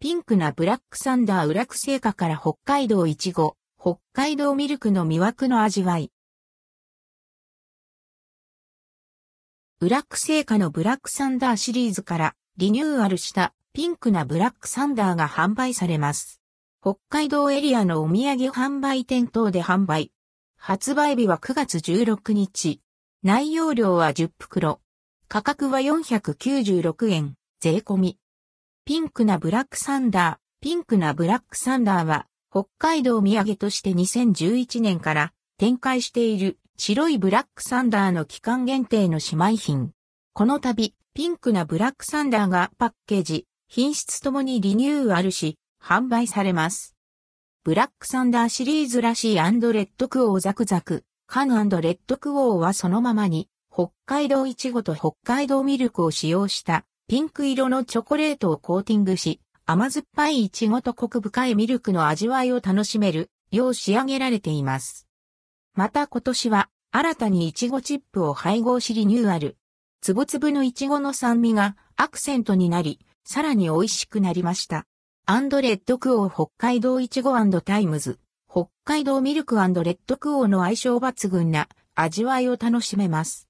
ピンクなブラックサンダー裏ク製菓から北海道いちご、北海道ミルクの魅惑の味わい。ブラック製菓のブラックサンダーシリーズからリニューアルしたピンクなブラックサンダーが販売されます。北海道エリアのお土産販売店等で販売。発売日は9月16日。内容量は10袋。価格は496円、税込み。ピンクなブラックサンダー。ピンクなブラックサンダーは、北海道土産として2011年から展開している白いブラックサンダーの期間限定の姉妹品。この度、ピンクなブラックサンダーがパッケージ、品質ともにリニューアルし、販売されます。ブラックサンダーシリーズらしいレッドクオーザクザク、カンレッドクオーはそのままに、北海道イチゴと北海道ミルクを使用したピンク色のチョコレートをコーティングし、甘酸っぱいイチゴとコク深いミルクの味わいを楽しめるよう仕上げられています。また今年は新たにイチゴチップを配合しリニューアル。つぶつぶのイチゴの酸味がアクセントになり、さらに美味しくなりました。アンドレッドクオー北海道イチゴタイムズ、北海道ミルクレッドクオーの相性抜群な味わいを楽しめます。